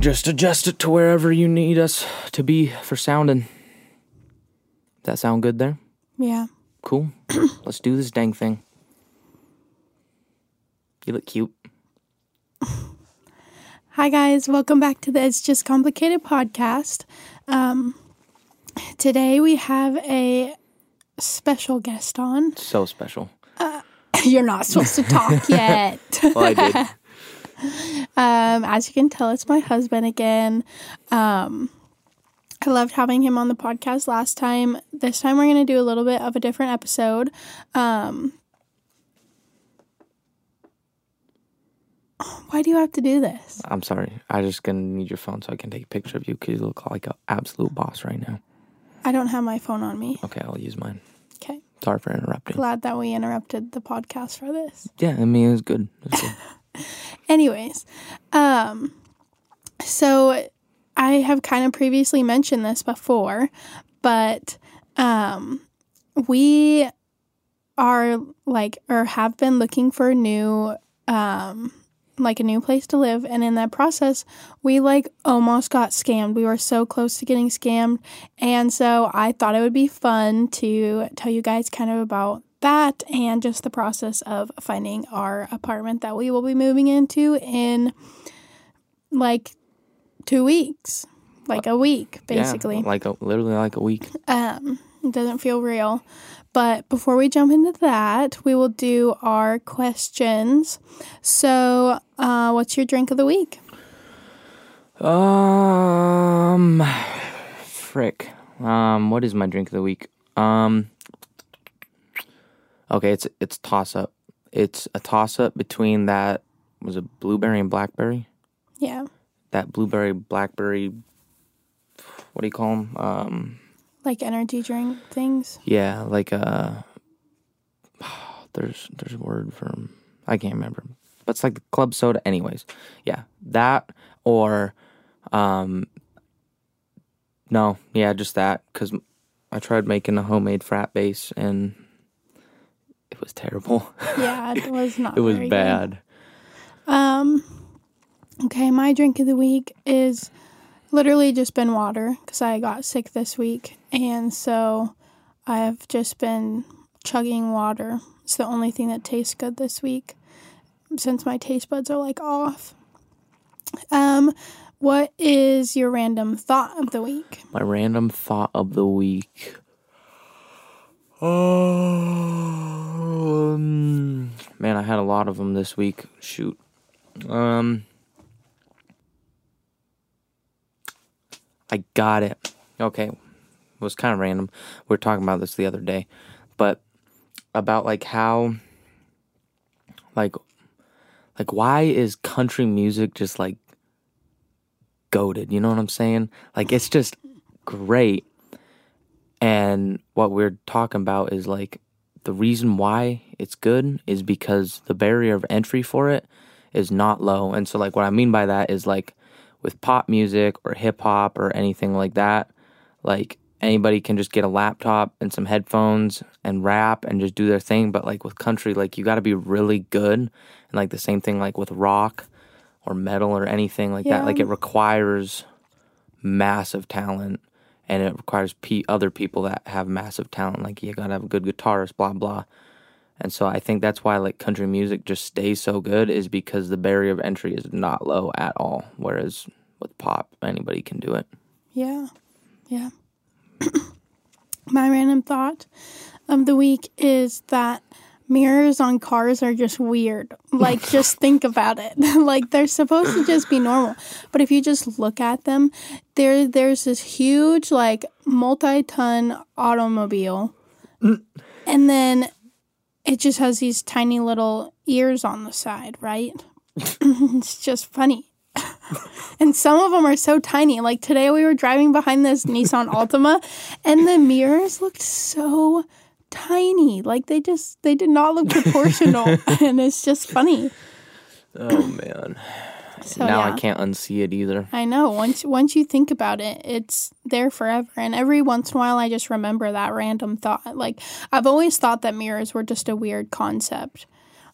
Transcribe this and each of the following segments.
Just adjust it to wherever you need us to be for sounding. That sound good there? Yeah. Cool. Let's do this dang thing. You look cute. Hi, guys. Welcome back to the It's Just Complicated podcast. Um, today we have a special guest on. So special. You're not supposed to talk yet. Well, I did. Um, as you can tell, it's my husband again. Um, I loved having him on the podcast last time. This time we're going to do a little bit of a different episode. Um, why do you have to do this? I'm sorry. I just gonna need your phone so I can take a picture of you because you look like an absolute boss right now. I don't have my phone on me. Okay, I'll use mine. Okay. Sorry for interrupting. Glad that we interrupted the podcast for this. Yeah, I mean it was good. It was good. Anyways, um, so I have kind of previously mentioned this before, but um, we are like or have been looking for a new um like a new place to live. And in that process we like almost got scammed. We were so close to getting scammed. And so i thought it would be fun to tell you guys kind of about that and just the process of finding our apartment that we will be moving into in like two weeks like a week basically Yeah, like a, literally like a week. um, it doesn't feel real. But before we jump into that, we will do our questions. So, uh, what's your drink of the week? Um, frick. Um, what is my drink of the week? Um, okay, it's it's toss up. It's a toss up between that was it blueberry and blackberry. Yeah, That blueberry blackberry. What do you call them? Um, like energy drink things. yeah, like uh There's there's a word for 'em. I can't remember, but it's like the club soda. Anyways, yeah, that or um. No, yeah, just that because I tried making a homemade frat base and was terrible. Yeah, it was not. it was very good. bad. Um. Okay, my drink of the week is literally just been water because I got sick this week, and so I have just been chugging water. It's the only thing that tastes good this week, since my taste buds are like off. Um, what is your random thought of the week? My random thought of the week. Um, man, I had a lot of them this week. Shoot. Um, I got it. Okay, it was kind of random. We were talking about this the other day, but about like how, like, like why is country music just like goaded? You know what I'm saying? Like it's just great. And what we're talking about is like the reason why it's good is because the barrier of entry for it is not low. And so like what I mean by that is like with pop music or hip hop or anything like that, like anybody can just get a laptop and some headphones and rap and just do their thing. But like with country, like you got to be really good. And like the same thing like with rock or metal or anything like that. Like it requires massive talent and it requires pe- other people that have massive talent. Like you gotta have a good guitarist, blah blah. And so I think that's why like country music just stays so good is because the barrier of entry is not low at all. Whereas with pop, anybody can do it. Yeah. Yeah. My random thought of the week is that mirrors on cars are just weird. Like, just think about it. like, they're supposed to just be normal. But if you just look at them, there there's this huge, like, multi ton automobile. and then it just has these tiny little ears on the side, right? it's just funny. And some of them are so tiny. Like today, we were driving behind this Nissan Altima, and the mirrors looked so tiny. Like they just they did not look proportional, and it's just funny. Oh man. So now yeah, I can't unsee it either. I know. Once once you think about it, it's there forever. And every once in a while, I just remember that random thought. Like I've always thought that mirrors were just a weird concept.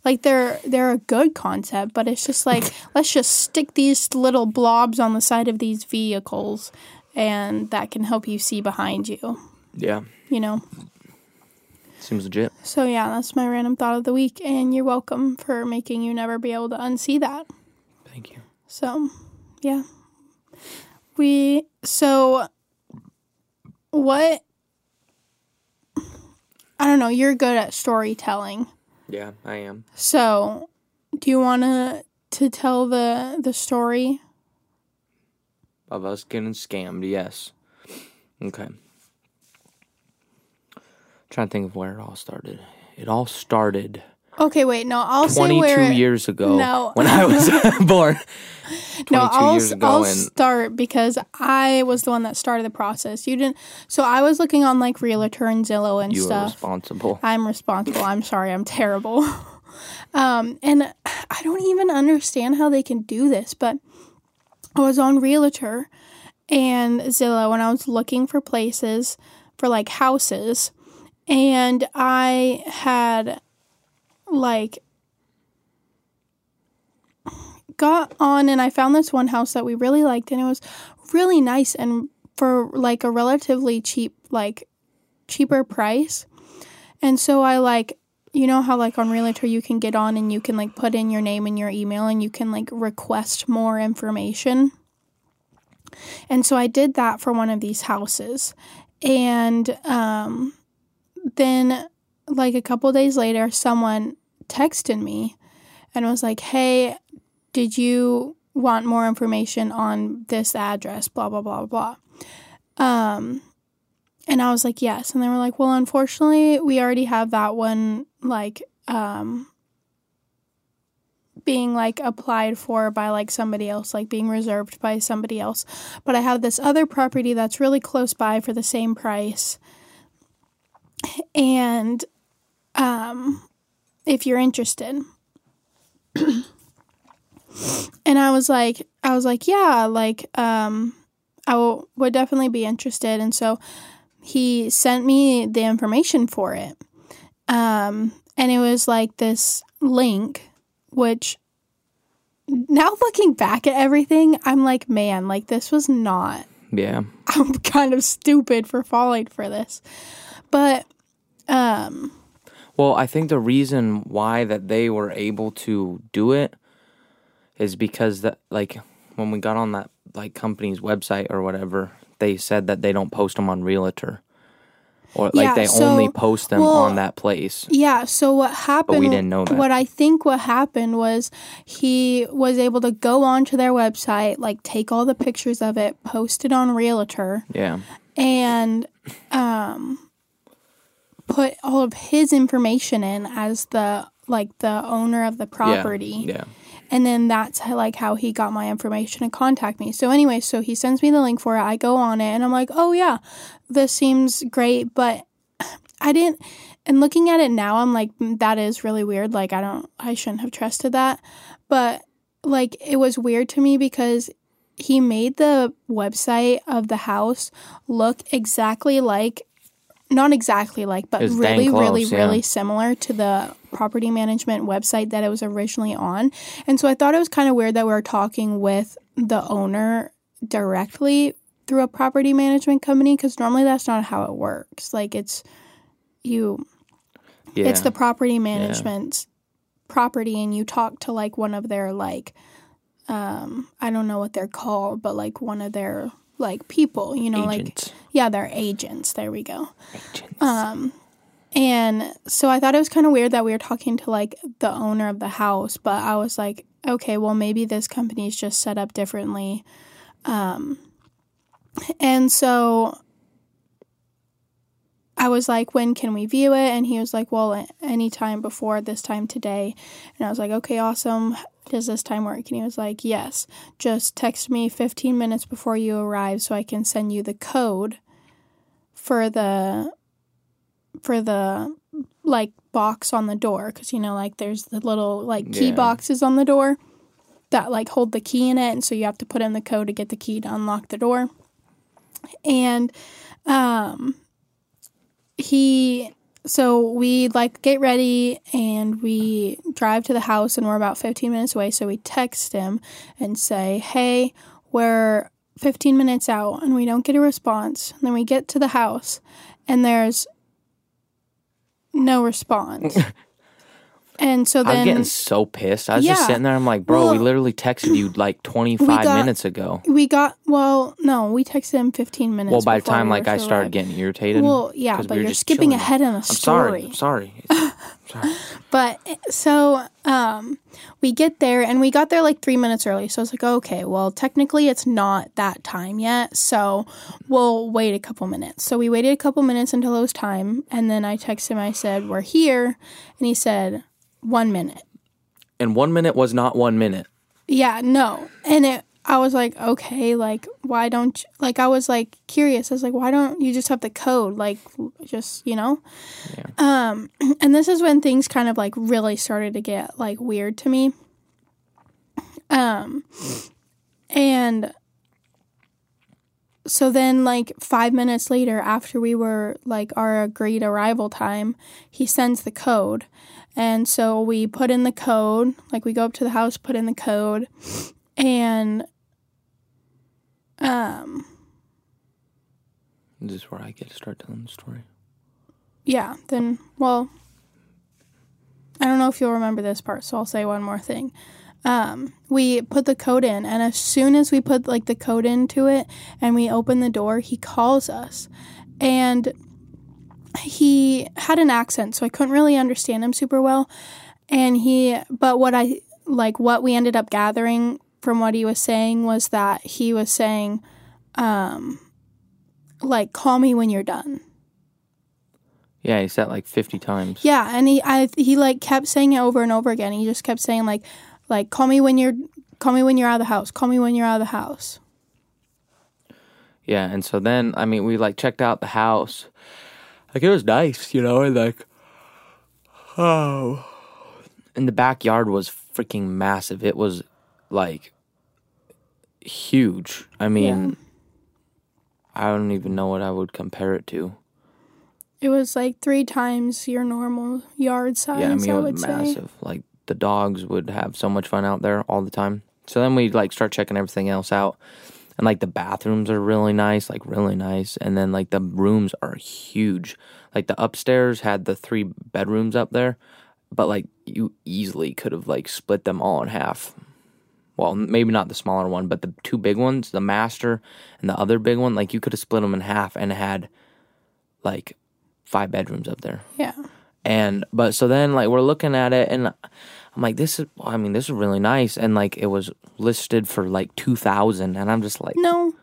like they're they're a good concept, but it's just like let's just stick these little blobs on the side of these vehicles and that can help you see behind you, Yeah. you know. Seems legit. So yeah, that's my random thought of the week and you're welcome for making you never be able to unsee that. Thank you. So, yeah. We so what I don't know, you're good at storytelling. Yeah, I am. So, do you want to to tell the the story? Of us getting scammed, yes. Okay. Trying to think of where it all started. It all started Okay, wait. No, I'll say 22 where years ago No. when I was born. 22 No, I'll, years ago I'll start because I was the one that started the process. You didn't. So I was looking on like Realtor and Zillow and you stuff. responsible. I'm responsible. I'm sorry. I'm terrible. um, and I don't even understand how they can do this, but I was on Realtor and Zillow and I was looking for places for like houses. And I had like got on and I found this one house that we really liked and it was really nice and for like a relatively cheap like cheaper price. And so I like you know how like on Realtor you can get on and you can like put in your name and your email and you can like request more information. And so I did that for one of these houses. And um then like a couple days later someone texted me and was like, "Hey, did you want more information on this address blah blah blah blah." Um and I was like, yes. And they were like, well, unfortunately, we already have that one, like, um, being like applied for by like somebody else, like being reserved by somebody else. But I have this other property that's really close by for the same price. And, um, if you're interested. and I was like, I was like, yeah, like, um, I will, would definitely be interested. And so, he sent me the information for it. Um, and it was like this link, which now looking back at everything, I'm like, man, like this was not, Yeah. I'm kind of stupid for falling for this. But, um, Well, I think the reason why that they were able to do it is because that like when we got on that like company's website or whatever, they said that they don't post them on Realtor. Or like Yeah, they so- only post them well, on that place. yeah, so what happened, but we didn't know that. what I think what happened was he was able to go onto their website, like take all the pictures of it, post it on Realtor. Yeah. and um put all of his information in as the like the owner of the property. Yeah. and then that's how, like how he got my information and contact me. So anyway so he sends me the link for it. I go on it and i'm like oh yeah this seems great but i didn't and looking at it now i'm like "Mm, that is really weird. Like i don't i shouldn't have trusted that. But like it was weird to me because he made the website of the house look exactly like not exactly like but was dang really really yeah. really similar to the property management website that it was originally on and so i thought it was kind of weird that we were talking with the owner directly through a property management company because normally that's not how it works like it's you Yeah. it's the property management property and you talk to like one of their like um i don't know what they're called but like one of their like people you know agents. like yeah they're agents there we go agents. um and so i thought it was kind of weird that we were talking to like the owner of the house but i was like okay well maybe this company is just set up differently um and so I was like, when can we view it? And he was like, well, anytime before this time today. And I was like, okay, awesome. Does this time work? And he was like, yes. Just text me 15 minutes before you arrive so I can send you the code for the for the like box on the door because you know like there's the little like key Yeah. boxes on the door that like hold the key in it and so you have to put in the code to get the key to unlock the door and um he so we like get ready and we drive to the house and we're about 15 minutes away. So we text him and say, Hey, we're 15 minutes out and we don't get a response. And then we get to the house and there's no response. and so then getting so pissed. I was just sitting there. I'm like, bro, we literally texted you like 25 got- minutes ago. we got, well, no, we texted him 15 minutes. Well, by the time we like I started getting irritated. Well, yeah, but we you're just skipping chilling. ahead in the I'm sorry. I'm sorry. Sorry. But so um, we get there and we got there like three minutes early. So I was like, okay, well, technically it's not that time yet. So we'll wait a couple minutes. So we waited a couple minutes until it was time. And then I texted him, I said, we're here. And he said, one minute. And one minute was not one minute. Yeah, no. And it, I was like, okay, like, why don't, you, like, I was like curious. I was like, why don't you just have the code? Like, just, you know? Yeah. Um, and this is when things kind of like really started to get like weird to me. Um, and so then, like, five minutes later, after we were like our agreed arrival time, he sends the code. And so we put in the code, like, we go up to the house, put in the code, and um, This is where I get to start telling the story. yeah, then, well, I don't know if you'll remember this part, so I'll say one more thing. Um, we put the code in, and as soon as we put like the code into it and we open the door, he calls us. And he had an accent, so I couldn't really understand him super well. And he, but what I like, what we ended up gathering from what he was saying was that he was saying, um, like, call me when you're done. Yeah, he said like 50 times. Yeah, and he I he like kept saying it over and over again. He just kept saying like like call me when you're call me when you're out of the house. Call me when you're out of the house. Yeah, and so then I mean we like checked out the house. Like it was nice, you know, and like oh and the backyard was freaking massive. It was like huge. I mean I don't even know what I would compare it to. It was like three times your normal yard size. Yeah, I mean it would was say. massive. Like the dogs would have so much fun out there all the time. So then we like start checking everything else out. And like the bathrooms are really nice, like really nice. And then like the rooms are huge. Like the upstairs had the three bedrooms up there, but like you easily could have like split them all in half. Well, maybe not the smaller one, but the two big ones, the master and the other big one, like you could have split them in half and had like five bedrooms up there. Yeah. And but so then like we're looking at it and I'm like this is I mean this is really nice and like it was listed for like 2000 and I'm just like No,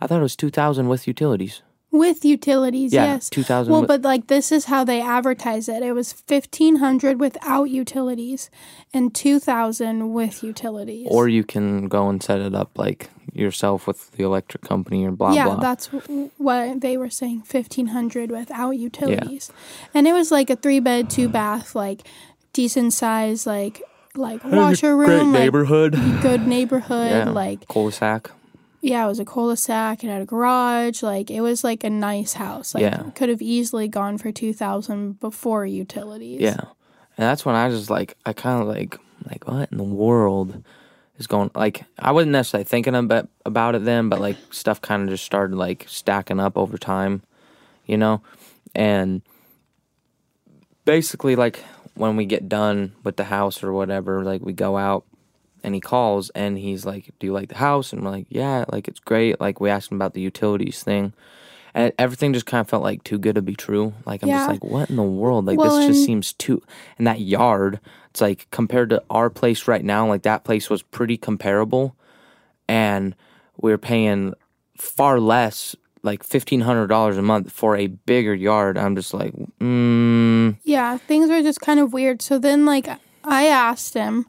I thought it was 2000 with utilities. with utilities. Yeah, yes. 2000 Well, with- but like this is how they advertise it. It was fifteen hundred without utilities, and two thousand with utilities. Or you can go and set it up like yourself with the electric company or blah yeah, blah. Yeah, that's w- what they were saying. Fifteen hundred without utilities, and it was like a three bed, two bath, like decent size, like like washer room, Great like neighborhood. good neighborhood, yeah. like cul-de-sac. yeah, it was a cul-de-sac. It had a garage. Like it was like a nice house. Like Yeah. could have easily gone for two thousand before utilities. Yeah. And that's when I was just like I kind of like like what in the world is going like I wasn't necessarily thinking about about it then, but like stuff kind of just started like stacking up over time, you know? And basically like when we get done with the house or whatever, like we go out and he calls and he's like, "Do you like the house?" And we're like, "Yeah, like it's great." Like we asked him about the utilities thing. And everything just kind of felt like too good to be true. Like I'm Yeah. just like, what in the world? Like Well, this just seems too. And that yard, it's like compared to our place right now, like that place was pretty comparable, and we are paying far less, like fifteen hundred dollars a month for a bigger yard. I'm just like, mm, Yeah, things were just kind of weird. So then, like, I asked him,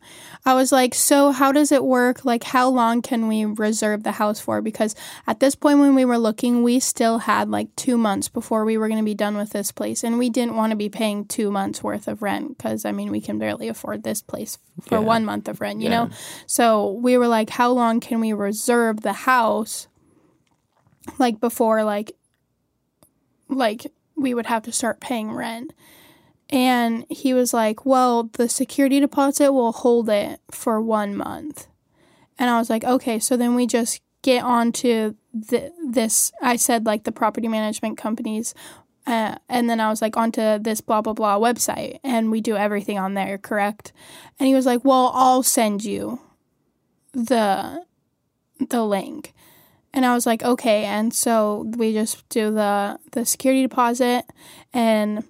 I was like, So, how does it work? Like, how long can we reserve the house for? Because at this point, when we were looking, we still had like two months before we were going to be done with this place. And we didn't want to be paying two months worth of rent because, I mean, we can barely afford this place for Yeah. one month of rent, you Yeah. know? So, we were like, How long can we reserve the house? Like, before, like, like we would have to start paying rent. And he was like, Well, the security deposit will hold it for one month. And I was like, Okay, so then we just get onto the, this. I said, like, the property management companies. Uh, and then I was like, onto this blah, blah, blah website. And we do everything on there, correct? And he was like, Well, I'll send you the the link and i was like okay. And so we just do the the security deposit. And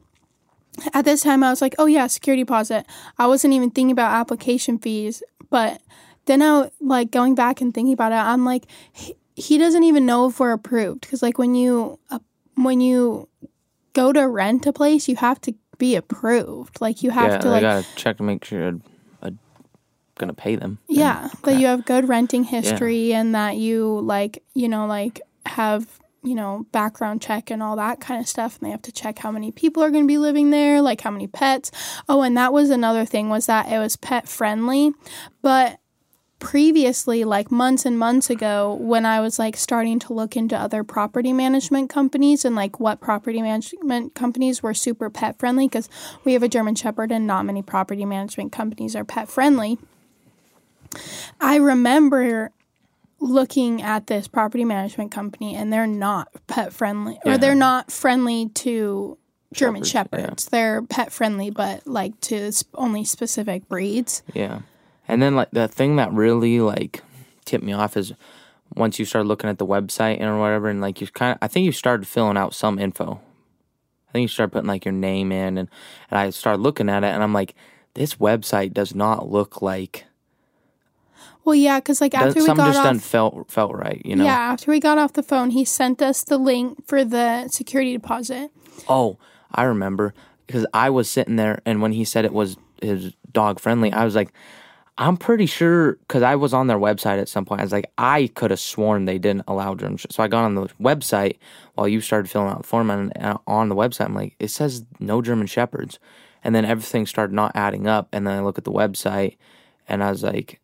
at this time i was like oh yeah security deposit. I wasn't even thinking about application fees. But then i like going back and thinking about it i'm like he, he doesn't even know if we're approved. Because like when you uh, when you go to rent a place you have to be approved. Like you have yeah, to like gotta check to make sure I'm gonna pay them. Yeah, that you have good renting history and that you like, you know, like have, you know, background check and all that kind of stuff and they have to check how many people are going to be living there, like how many pets. Oh, and that was another thing was that it was pet friendly, but previously like months and months ago when I was like starting to look into other property management companies and like what property management companies were super pet friendly because we have a German shepherd and not many property management companies are pet friendly. I remember looking at this property management company and they're not pet friendly or they're not friendly to German Shepherds, yeah. They're pet friendly but like to only specific breeds. Yeah. And then like the thing that really like tipped me off is once you start looking at the website and or whatever and like you kind of I think you started filling out some info. I think you started putting like your name in and and I started looking at it and I'm like this website does not look like Well, yeah, cuz like does, after we got just off felt felt right, you know. Yeah, after we got off the phone, he sent us the link for the security deposit. Oh, I remember because I was sitting there, and when he said it was his dog friendly, I was like, I'm pretty sure because I was on their website at some point. I was like, I could have sworn they didn't allow German. Sh-. So I got on the website while you started filling out the form, and uh, on the website, I'm like, it says no German Shepherds, and then everything started not adding up, and then I look at the website, and I was like.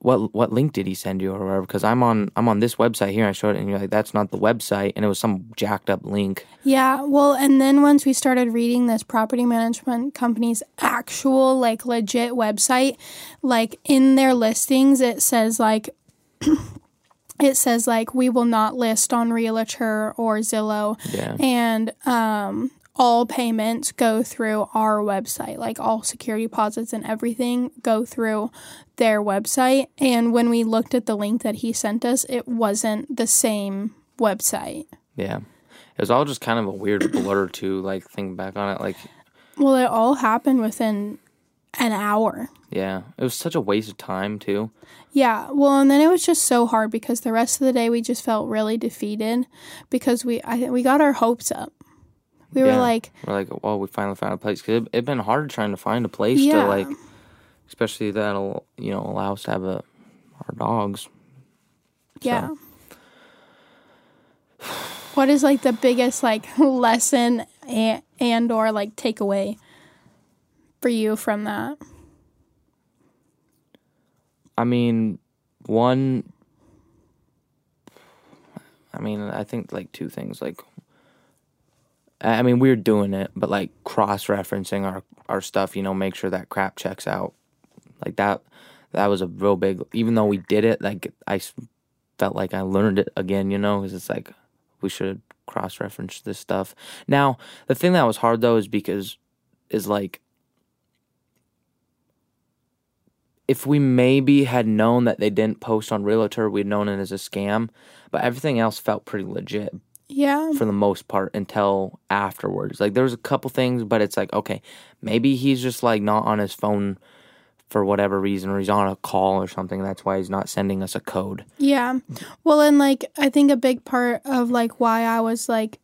What what link did he send you or whatever? Because I'm on I'm on this website here. I showed it, and you're like, "That's not the website," and it was some jacked up link. Yeah, well, and then once we started reading this property management company's actual, like, legit website, like, in their listings, it says, like, it says, like, we will not list on Realtor or Zillow. Yeah. And, um, all payments go through our website, like all security deposits and everything go through their website. And when we looked at the link that he sent us, it wasn't the same website. Yeah. It was all just kind of a weird blur to like think back on it. Like, Well, it all happened within an hour. yeah. It was such a waste of time too. Yeah, well, and then it was just so hard because the rest of the day we just felt really defeated because we I we got our hopes up. We were like, We're like, well, we finally found a place. Cause it, it been hard trying to find a place Yeah. to like, especially that'll, you know, allow us to have a, our dogs. yeah. What is like the biggest like lesson and, and or like takeaway for you from that? I mean, one, I mean, I think like two things. Like, I mean, we're doing it, but like cross referencing our, our stuff, you know, make sure that crap checks out. Like that, that was a real big, even though we did it, like I felt like I learned it again, you know, because it's like we should cross reference this stuff. Now, the thing that was hard though is because, is like, if we maybe had known that they didn't post on Realtor, we'd known it as a scam. But everything else felt pretty legit Yeah. for the most part until afterwards. Like there was a couple things, but it's like okay, maybe he's just like not on his phone for whatever reason, or he's on a call or something. That's why he's not sending us a code. Yeah. Well, and like I think a big part of like why I was like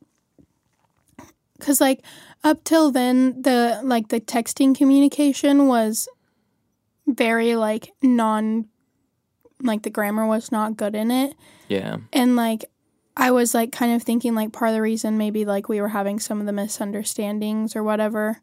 cuz like up till then the like the texting communication was very like non like the grammar was not good in it Yeah, and like I was like kind of thinking like part of the reason maybe like we were having some of the misunderstandings or whatever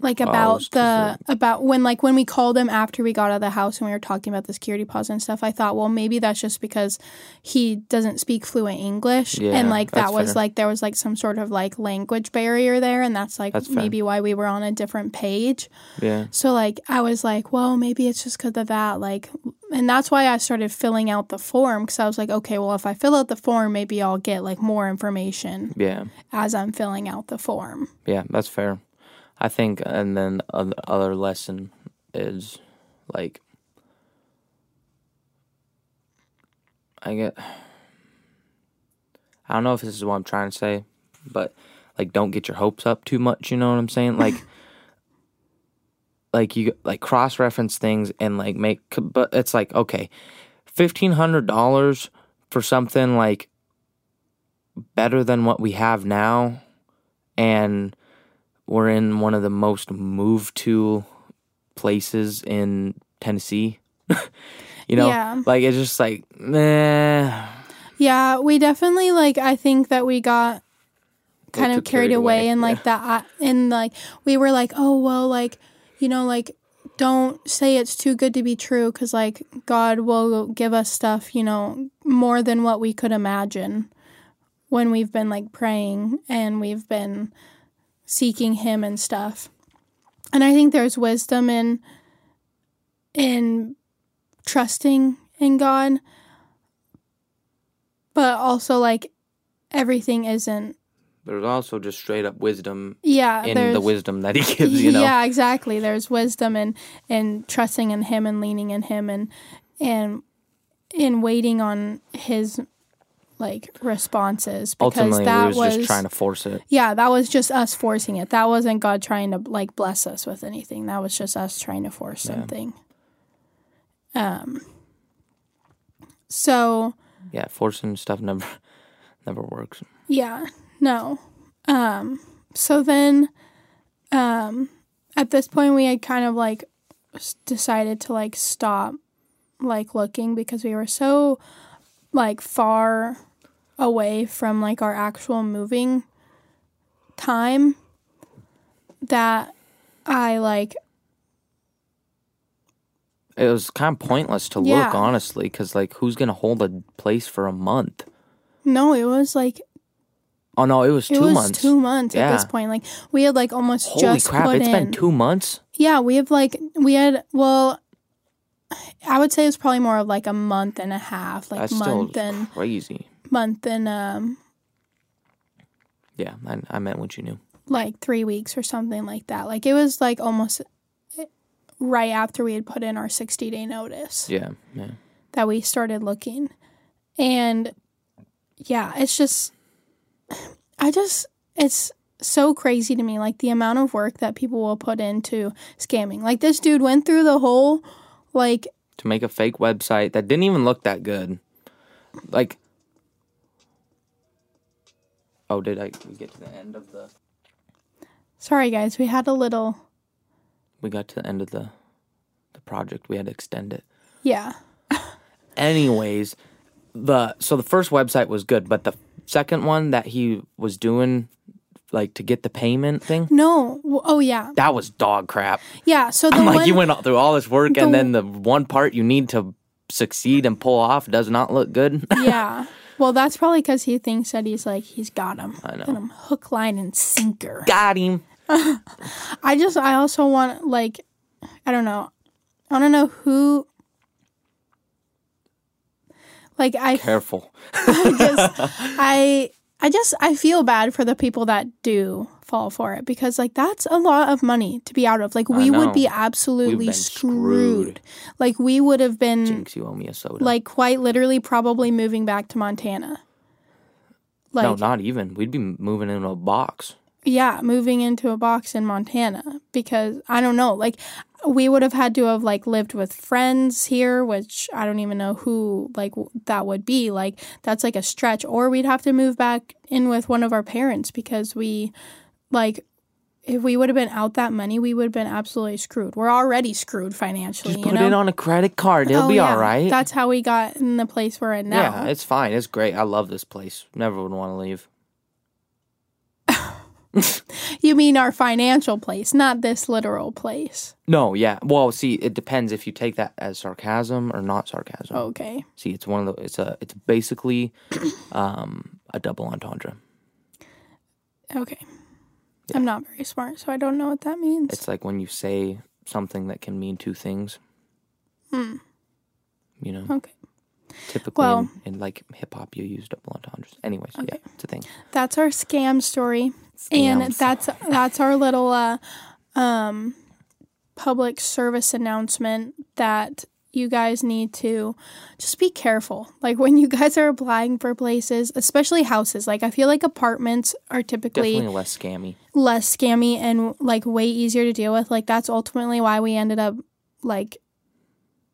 like about the about when like when we called him after we got out of the house and we were talking about the security pause and stuff i thought well maybe that's just because he doesn't speak fluent english Yeah, and like that was fair. like there was like some sort of like language barrier there and that's like That's maybe why we were on a different page Yeah. so like i was like well maybe it's just because of that like and that's why i started filling out the form because i was like okay well if i fill out the form maybe i'll get like more information Yeah. as i'm filling out the form Yeah, that's fair. I think, and then other lesson is like, I get. I don't know if this is what I'm trying to say, but like, don't get your hopes up too much. You know what I'm saying? Like, like you like cross reference things and like make, but it's like okay, fifteen hundred dollars for something like better than what we have now, and we're in one of the most moved to places in Tennessee. you know, Yeah. like it's just like, nah. Yeah, we definitely like. I think that we got kind of carried, away, and like yeah. that, and like we were like, oh well, like you know, like don't say it's too good to be true, because like God will give us stuff, you know, more than what we could imagine when we've been like praying and we've been seeking Him and stuff. And I think there's wisdom in in trusting in God but also like everything isn't There's also just straight up wisdom yeah in the wisdom that he gives. You know, yeah exactly there's wisdom in in trusting in him and leaning in him and and in waiting on his like responses because ultimately that we was, just trying to force it. yeah that was just us forcing it that wasn't god trying to like bless us with anything that was just us trying to force something um so Yeah, forcing stuff never never works. Yeah, no. Um, so then, um, at this point, we had kind of like decided to like stop like looking because we were so like far away from like our actual moving time that I like It was kind of pointless to Yeah. look, honestly, because like, who's gonna hold a place for a month? no, it was like Oh no, it was it two was months. two months at this point. Like we had like almost Holy just crap! put It's in. been two months. Yeah, we have like we had well I would say it's probably more of like a month and a half, like That's month and crazy. month and um Yeah, I, I meant what you knew. like 3 weeks or something like that. Like it was like almost right after we had put in our 60-day notice Yeah, yeah. that we started looking. And yeah, it's just I just it's so crazy to me like the amount of work that people will put into scamming. Like this dude went through the whole like To make a fake website that didn't even look that good. Like, oh, did I we get to the end of the? Sorry, guys, we had a little. We got to the end of the the project. We had to extend it. Yeah. anyways the so the first website was good but the second one that he was doing like to get the payment thing No. Oh, yeah. that was dog crap Yeah. So the i'm like one. you went through all this work the- and then the one part you need to succeed and pull off does not look good yeah. Well, that's probably because he thinks that he's like he's got him. I know. Got him hook, line, and sinker. got him I just. I also want like, I don't know. I want to know who. Like I careful I just I I just I feel bad for the people that do fall for it because like that's a lot of money to be out of. Like we would be absolutely screwed. screwed. Like we would have been jinx you owe me a soda like quite literally probably moving back to Montana. Like no not even we'd be moving into a box yeah, moving into a box in Montana because I don't know, like we would have had to have like lived with friends here, which I don't even know who like that would be. Like that's like a stretch, or we'd have to move back in with one of our parents because we like if we would have been out that money, we would have been absolutely screwed. We're already screwed financially. just you put know? it on a credit card it'll Oh, be yeah. all right That's how we got in the place we're in now. yeah it's fine it's great i love this place never would want to leave You mean our financial place, not this literal place. No, yeah. Well, see, it depends if you take that as sarcasm or not sarcasm. Okay. See, it's one of the. It's a. It's basically um, a double entendre. Okay. I'm not very smart, so I don't know what that means. It's like when you say something that can mean two things. Hmm. You know, okay. typically Well- in, in like hip hop, you use double entendres. Anyways, yeah, it's a thing. That's our scam story. And that's that's our little uh um public service announcement that you guys need to just be careful. Like when you guys are applying for places, especially houses. Like I feel like apartments are typically Definitely less scammy. less scammy and like way easier to deal with. Like that's ultimately why we ended up like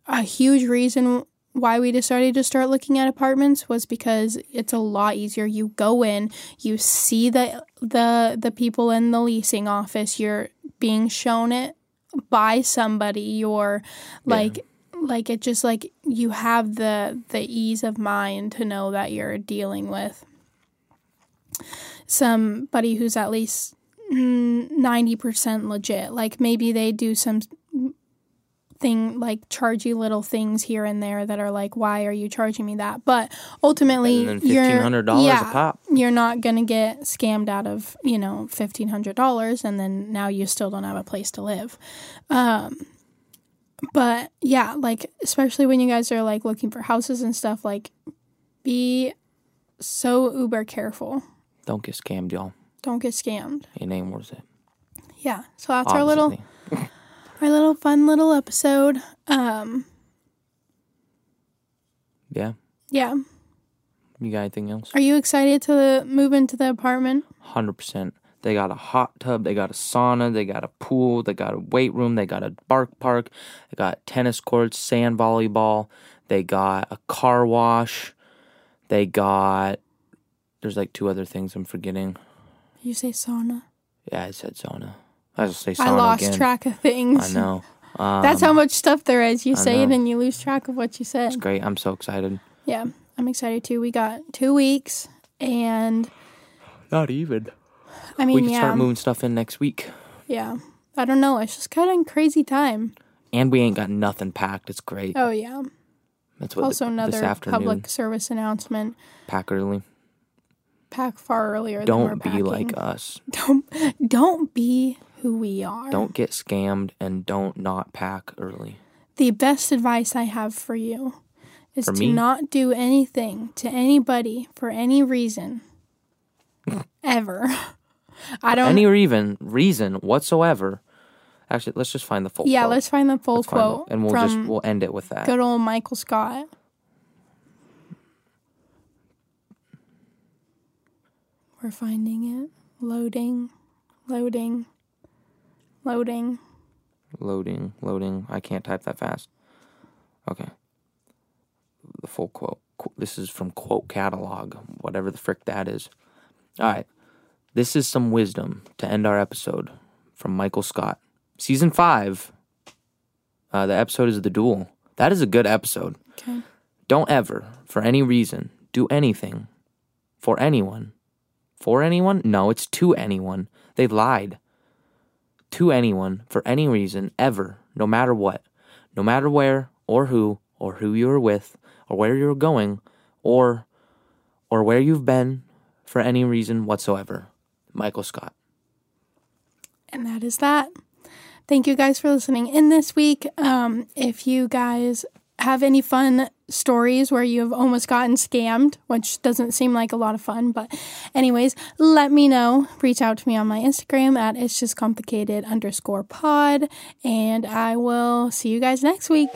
a huge reason why we decided to start looking at apartments was because it's a lot easier. You go in, you see the the the people in the leasing office, you're being shown it by somebody, you're like like it just like you have the the ease of mind to know that you're dealing with somebody who's at least mm, 90% legit. Like maybe they do some thing like charge you little things here and there that are like why are you charging me that but ultimately you're $1,500 a yeah, pop. you're not gonna get scammed out of you know $1500 and then now you still don't have a place to live um but yeah like especially when you guys are like looking for houses and stuff like be so uber careful Don't get scammed, y'all. don't get scammed It ain't worth it. yeah so that's our little obviously. our little fun little episode um Yeah. yeah You got anything else? Are you excited to move into the apartment? Hundred percent. They got a hot tub. They got a sauna. They got a pool. They got a weight room. They got a bark park. They got tennis courts, sand volleyball. They got a car wash. They got. There's like two other things I'm forgetting. You say sauna. Yeah, I said sauna. I just say I lost again. track of things. I know. Um, That's how much stuff there is. You say it know. and you lose track of what you said. It's great. I'm so excited. Yeah, I'm excited too. We got two weeks, and Not even. I mean, We can yeah, start moving stuff in next week. yeah. I don't know. It's just kind of crazy time. And we ain't got nothing packed. It's great. Oh yeah. That's what Also, the, this another afternoon public service announcement. pack early. Pack far earlier. than we're Don't be like us. Don't don't be who we are. Don't get scammed and don't not pack early. the best advice I have for you is For to me? not do anything to anybody for any reason ever. I don't. Any or even reason whatsoever. Actually, let's just find the full yeah, quote. let's find the full Let's quote the- and we'll just we'll end it with that. good old Michael Scott. We're finding it. Loading, loading, loading. Loading, loading. I can't type that fast. Okay. The full quote. Qu- This is from Quote Catalog, whatever the frick that is. All right. This is some wisdom to end our episode from Michael Scott. Season 5. Uh, the episode is The Duel. That is a good episode. Okay. Don't ever, for any reason, do anything for anyone. For anyone? No, it's to anyone. They lied. To anyone, for any reason, ever, no matter what, no matter where or who or who you're with or where you're going or or where you've been for any reason whatsoever. Michael Scott. And that is that. Thank you guys for listening in this week. Um, if you guys have any fun stories where you've almost gotten scammed, which doesn't seem like a lot of fun, but anyways, let me know. Reach out to me on my Instagram at it's just complicated underscore pod, and I will see you guys next week.